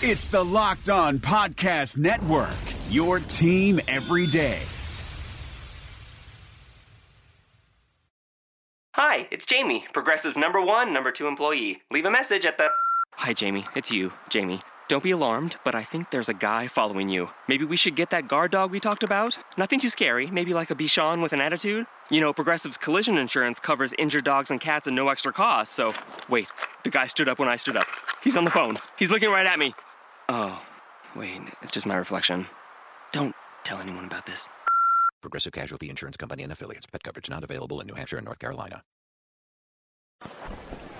It's the Locked On Podcast Network, your team every day. Hi, it's Jamie, Progressive number one, number two employee. Leave a message at the. Hi, Jamie. It's you, Jamie. Don't be alarmed, but I think there's a guy following you. Maybe we should get that guard dog we talked about? Nothing too scary, maybe like a Bichon with an attitude? You know, Progressive's collision insurance covers injured dogs and cats at no extra cost, so. Wait, the guy stood up when I stood up. He's on the phone. He's looking right at me. Oh, wait, it's just my reflection. Don't tell anyone about this. Progressive Casualty Insurance Company and affiliates. Pet coverage not available in New Hampshire and North Carolina.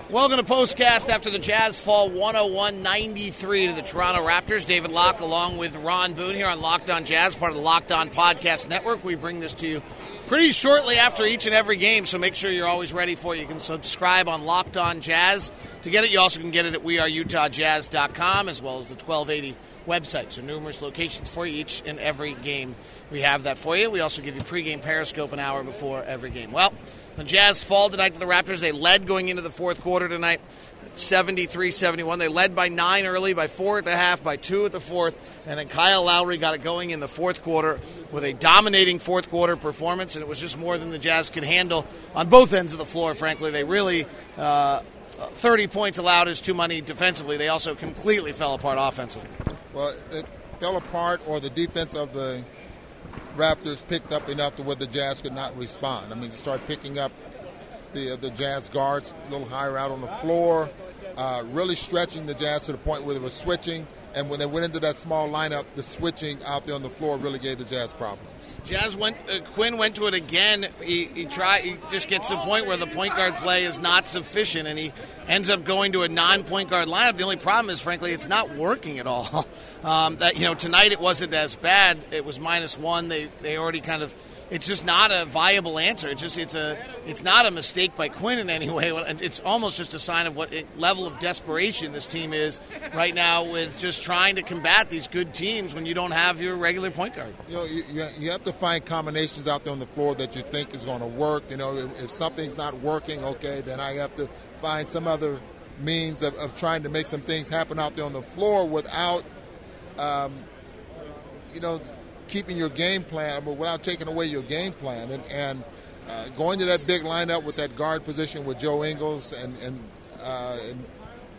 Welcome to Postcast after the Jazz fall 101 93 to the Toronto Raptors. David Locke along with Ron Boone here on Locked On Jazz, part of the Locked On Podcast Network. We bring this to you pretty shortly after each and every game, so make sure you're always ready for it. You can subscribe on Locked On Jazz to get it. You also can get it at weareutahjazz.com as well as the 1280 website. So numerous locations for each and every game. We have that for you. We also give you pregame Periscope an hour before every game. Well, the Jazz fall tonight to the Raptors. They led going into the fourth quarter tonight. 73 71. They led by nine early, by four at the half, by two at the fourth, and then Kyle Lowry got it going in the fourth quarter with a dominating fourth quarter performance, and it was just more than the Jazz could handle on both ends of the floor, frankly. They really. Uh, 30 points allowed is too many defensively. They also completely fell apart offensively. Well, it fell apart, or the defense of the Raptors picked up enough to where the Jazz could not respond. I mean, they started picking up the uh, the Jazz guards a little higher out on the floor, uh, really stretching the Jazz to the point where they were switching. And when they went into that small lineup, the switching out there on the floor really gave the Jazz problems. Jazz went. Uh, Quin went to it again. He, he tried. He just gets to the point where the point guard play is not sufficient, and he ends up going to a non-point guard lineup. The only problem is, frankly, it's not working at all. Um, that you know, tonight it wasn't as bad. It was minus one. They they already kind of it's just not a viable answer. It's just it's a it's not a mistake by Quin in any way. It's almost just a sign of what level of desperation this team is right now with just trying to combat these good teams when you don't have your regular point guard. You know, you, you have to find combinations out there on the floor that you think is going to work. You know, if, if something's not working, okay, then I have to find some other means of, of trying to make some things happen out there on the floor without, um, you know keeping your game plan, but without taking away your game plan. And, and uh, going to that big lineup with that guard position with Joe Ingles and, and, uh, and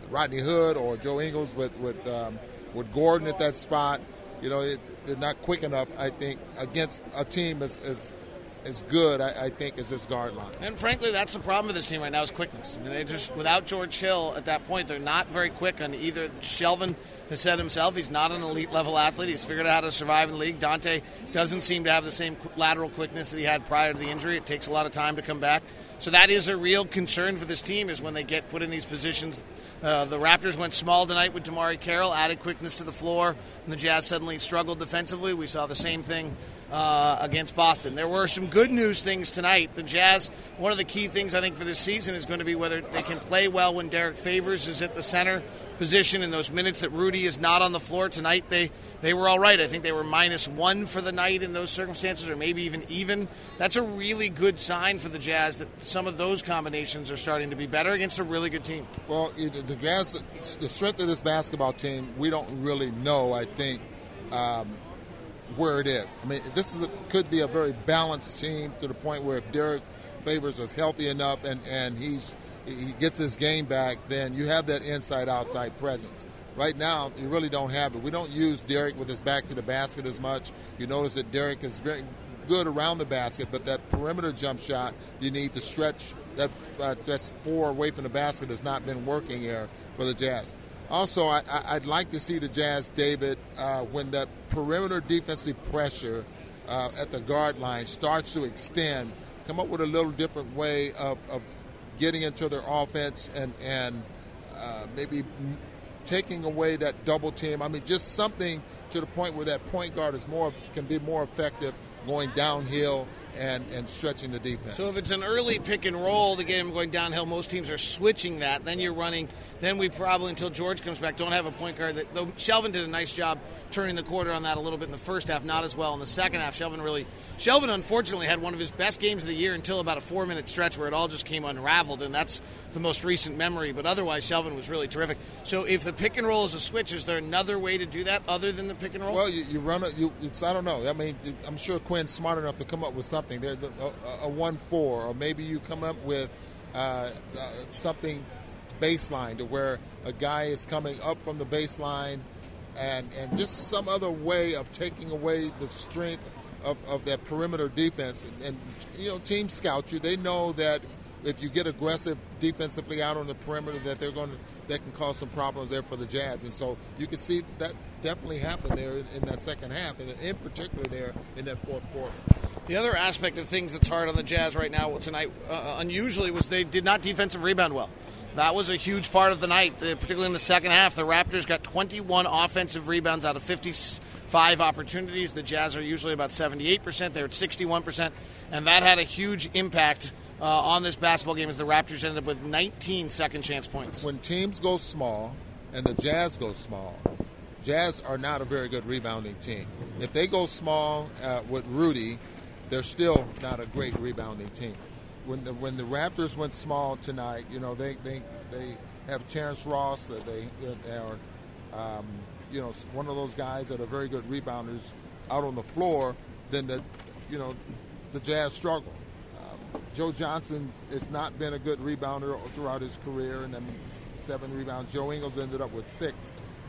Rodney Hood or Joe Ingles with with um, with Gordon at that spot, you know, it, they're not quick enough. I think against a team as, as as good, I, I, think, as this guard line. And frankly, that's the problem with this team right now is quickness. I mean, they just without George Hill at that point, they're not very quick on either. Shelvin has said himself he's not an elite level athlete. He's figured out how to survive in the league. Dante doesn't seem to have the same lateral quickness that he had prior to the injury. It takes a lot of time to come back. So that is a real concern for this team is when they get put in these positions. Uh, the Raptors went small tonight with DeMarre Carroll, added quickness to the floor, and the Jazz suddenly struggled defensively. We saw the same thing uh, against Boston. There were some good news things tonight. The Jazz, one of the key things I think for this season is going to be whether they can play well when Derrick Favors is at the center position in those minutes that Rudy is not on the floor tonight. They they were all right. I think they were minus one for the night in those circumstances, or maybe even even. That's a really good sign for the Jazz that some of those combinations are starting to be better against a really good team. Well, the Jazz, the strength of this basketball team, we don't really know. I think. Um, where it is. I mean, this is a, could be a very balanced team to the point where if Derrick Favors is healthy enough and, and he's he gets his game back, then you have that inside outside presence. Right now, you really don't have it. We don't use Derrick with his back to the basket as much. You notice that Derrick is very good around the basket, but that perimeter jump shot, you need to stretch that uh, that's four away from the basket has not been working here for the Jazz. Also, I, would like to see the Jazz, David, uh, when that perimeter defensive pressure uh, at the guard line starts to extend, come up with a little different way of, of getting into their offense and and uh, maybe taking away that double team. I mean, just something to the point where that point guard is more can be more effective going downhill and, and stretching the defense. So if it's an early pick and roll to get him going downhill, most teams are switching that. Then you're running. Then we probably until George comes back don't have a point guard. That though Shelvin did a nice job turning the quarter on that a little bit in the first half, not as well in the second half. Shelvin really, Shelvin unfortunately had one of his best games of the year until about a four minute stretch where it all just came unraveled, and that's the most recent memory. But otherwise, Shelvin was really terrific. So if the pick and roll is a switch, is there another way to do that other than the pick and roll? Well, you, you run it. You, it's I don't know. I mean, I'm sure Quin's smart enough to come up with something. There, a, a one four, or maybe you come up with uh, uh, something baseline to where a guy is coming up from the baseline, and and just some other way of taking away the strength of, of that perimeter defense. And, and you know, teams scout you. They know that if you get aggressive defensively out on the perimeter, that they're going to that can cause some problems there for the Jazz. And so you can see that definitely happened there in, in that second half, and in particular there in that fourth quarter. The other aspect of things that's hard on the Jazz right now tonight, uh, unusually, was they did not defensive rebound well. That was a huge part of the night, uh, particularly in the second half. The Raptors got 21 offensive rebounds out of 55 opportunities. The Jazz are usually about 78%. They're at 61%. And that had a huge impact uh, on this basketball game as the Raptors ended up with 19 second chance points. When teams go small and the Jazz go small, Jazz are not a very good rebounding team. If they go small uh, with Rudy, they're still not a great rebounding team. When the when the Raptors went small tonight, you know they they, they have Terrence Ross. Uh, they, they are um, you know one of those guys that are very good rebounders out on the floor. Then the you know the Jazz struggle. Um, Joe Johnson has not been a good rebounder throughout his career, and mean seven rebounds. Joe Ingles ended up with six.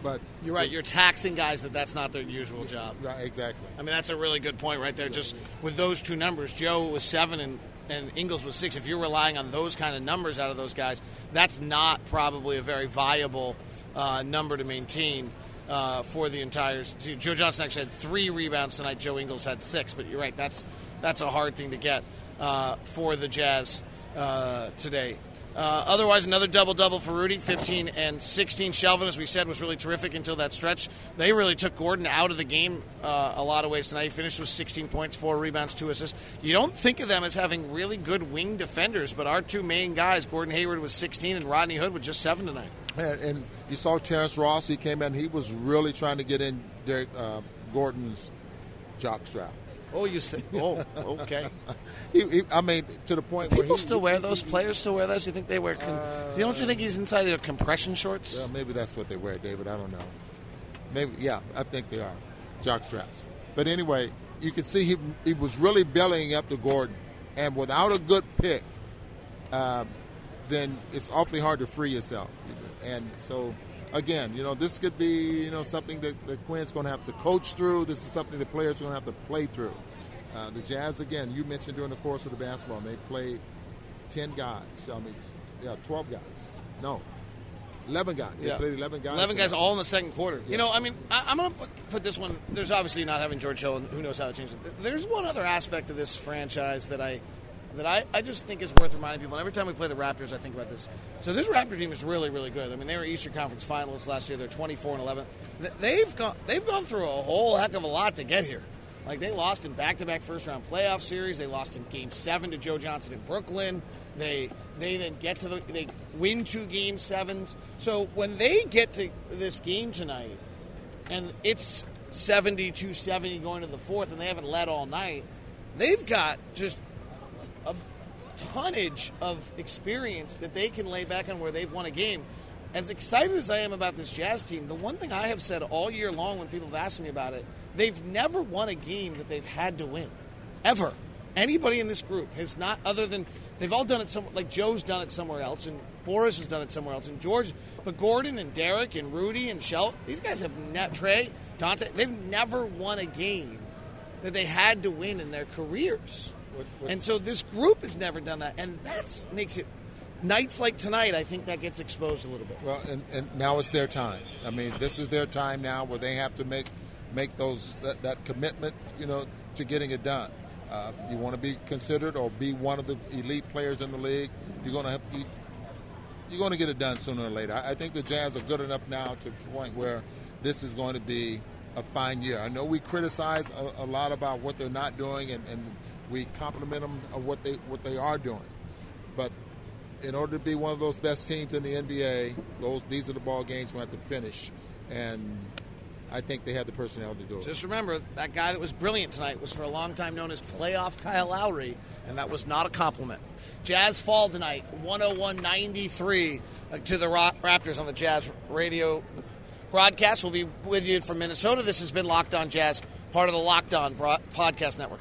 But you're right. You're taxing guys that that's not their usual job. Right, exactly. I mean, that's a really good point right there. Just with those two numbers, Joe was seven and and Ingles was six. If you're relying on those kind of numbers out of those guys, that's not probably a very viable uh, number to maintain. Uh, for the entire, see, Joe Johnson actually had three rebounds tonight. Joe Ingles had six, but you're right. That's that's a hard thing to get uh, for the Jazz uh, today. Uh, otherwise, another double double for Rudy, 15 and 16. Shelvin, as we said, was really terrific until that stretch. They really took Gordon out of the game uh, a lot of ways tonight. He finished with 16 points, four rebounds, two assists. You don't think of them as having really good wing defenders, but our two main guys, Gordon Hayward was 16 and Rodney Hood with just seven tonight. And, and you saw Terrence Ross. He came in. He was really trying to get in Derrick uh, Gordon's jockstrap. Oh, you say? Oh, okay. he, he, I mean, to the point Do where people he, still wear those. Players still wear those. You think they wear? Con- uh, don't you think he's inside their compression shorts? Well, maybe that's what they wear, David. I don't know. Maybe, yeah, I think they are jock straps. But anyway, you can see he he was really bellying up to Gordon, and without a good pick, um, then it's awfully hard to free yourself. And so again, you know, this could be, you know, something that, that Quin's going to have to coach through. This is something the players are going to have to play through. Uh, the Jazz, again, you mentioned during the course of the basketball, they played 10 guys. I mean, yeah, 12 guys. No, 11 guys. They yeah. played 11 guys. 11 guys all in the second quarter. Yeah. You know, I mean, I, am going to put, put, this one. There's obviously not having George Hill, and who knows how to change it. There's one other aspect of this franchise that I that I, I just think is worth reminding people. And every time we play the Raptors, I think about this. So this Raptor team is really, really good. I mean, they were Eastern Conference finalists last year. They're 24 and 11. They've gone, they've gone through a whole heck of a lot to get here. Like they lost in back-to-back first-round playoff series. They lost in Game Seven to Joe Johnson in Brooklyn. They they then get to the they win two Game Sevens. So when they get to this game tonight, and it's 72-70 going to the fourth, and they haven't led all night, they've got just a tonnage of experience that they can lay back on where they've won a game. As excited as I am about this Jazz team, the one thing I have said all year long when people have asked me about it, they've never won a game that they've had to win. Ever. Anybody in this group has not, other than they've all done it somewhere, like Joe's done it somewhere else, and Boris has done it somewhere else, and George, but Gordon and Derrick and Rudy and Shell, these guys have net, Trey, Dante, they've never won a game that they had to win in their careers. What, what? And so this group has never done that, and that makes it nights like tonight. I think that gets exposed a little bit. Well, and, and now it's their time. I mean, this is their time now where they have to make make those that, that commitment, you know, to getting it done. Uh, you want to be considered or be one of the elite players in the league. You're going to have, you, you're going to get it done sooner or later. I, I think the Jazz are good enough now to the point where this is going to be a fine year. I know we criticize a, a lot about what they're not doing, and, and we compliment them on what they what they are doing. But in order to be one of those best teams in the NBA, those these are the ball games we have to finish, and I think they have the personnel to do it. Just remember that guy that was brilliant tonight was for a long time known as playoff Kyle Lowry, and that was not a compliment. Jazz fall tonight, 101-93 uh, to the Raptors on the Jazz radio broadcast. We'll be with you from Minnesota. This has been Locked On Jazz, part of the Locked On Podcast Network.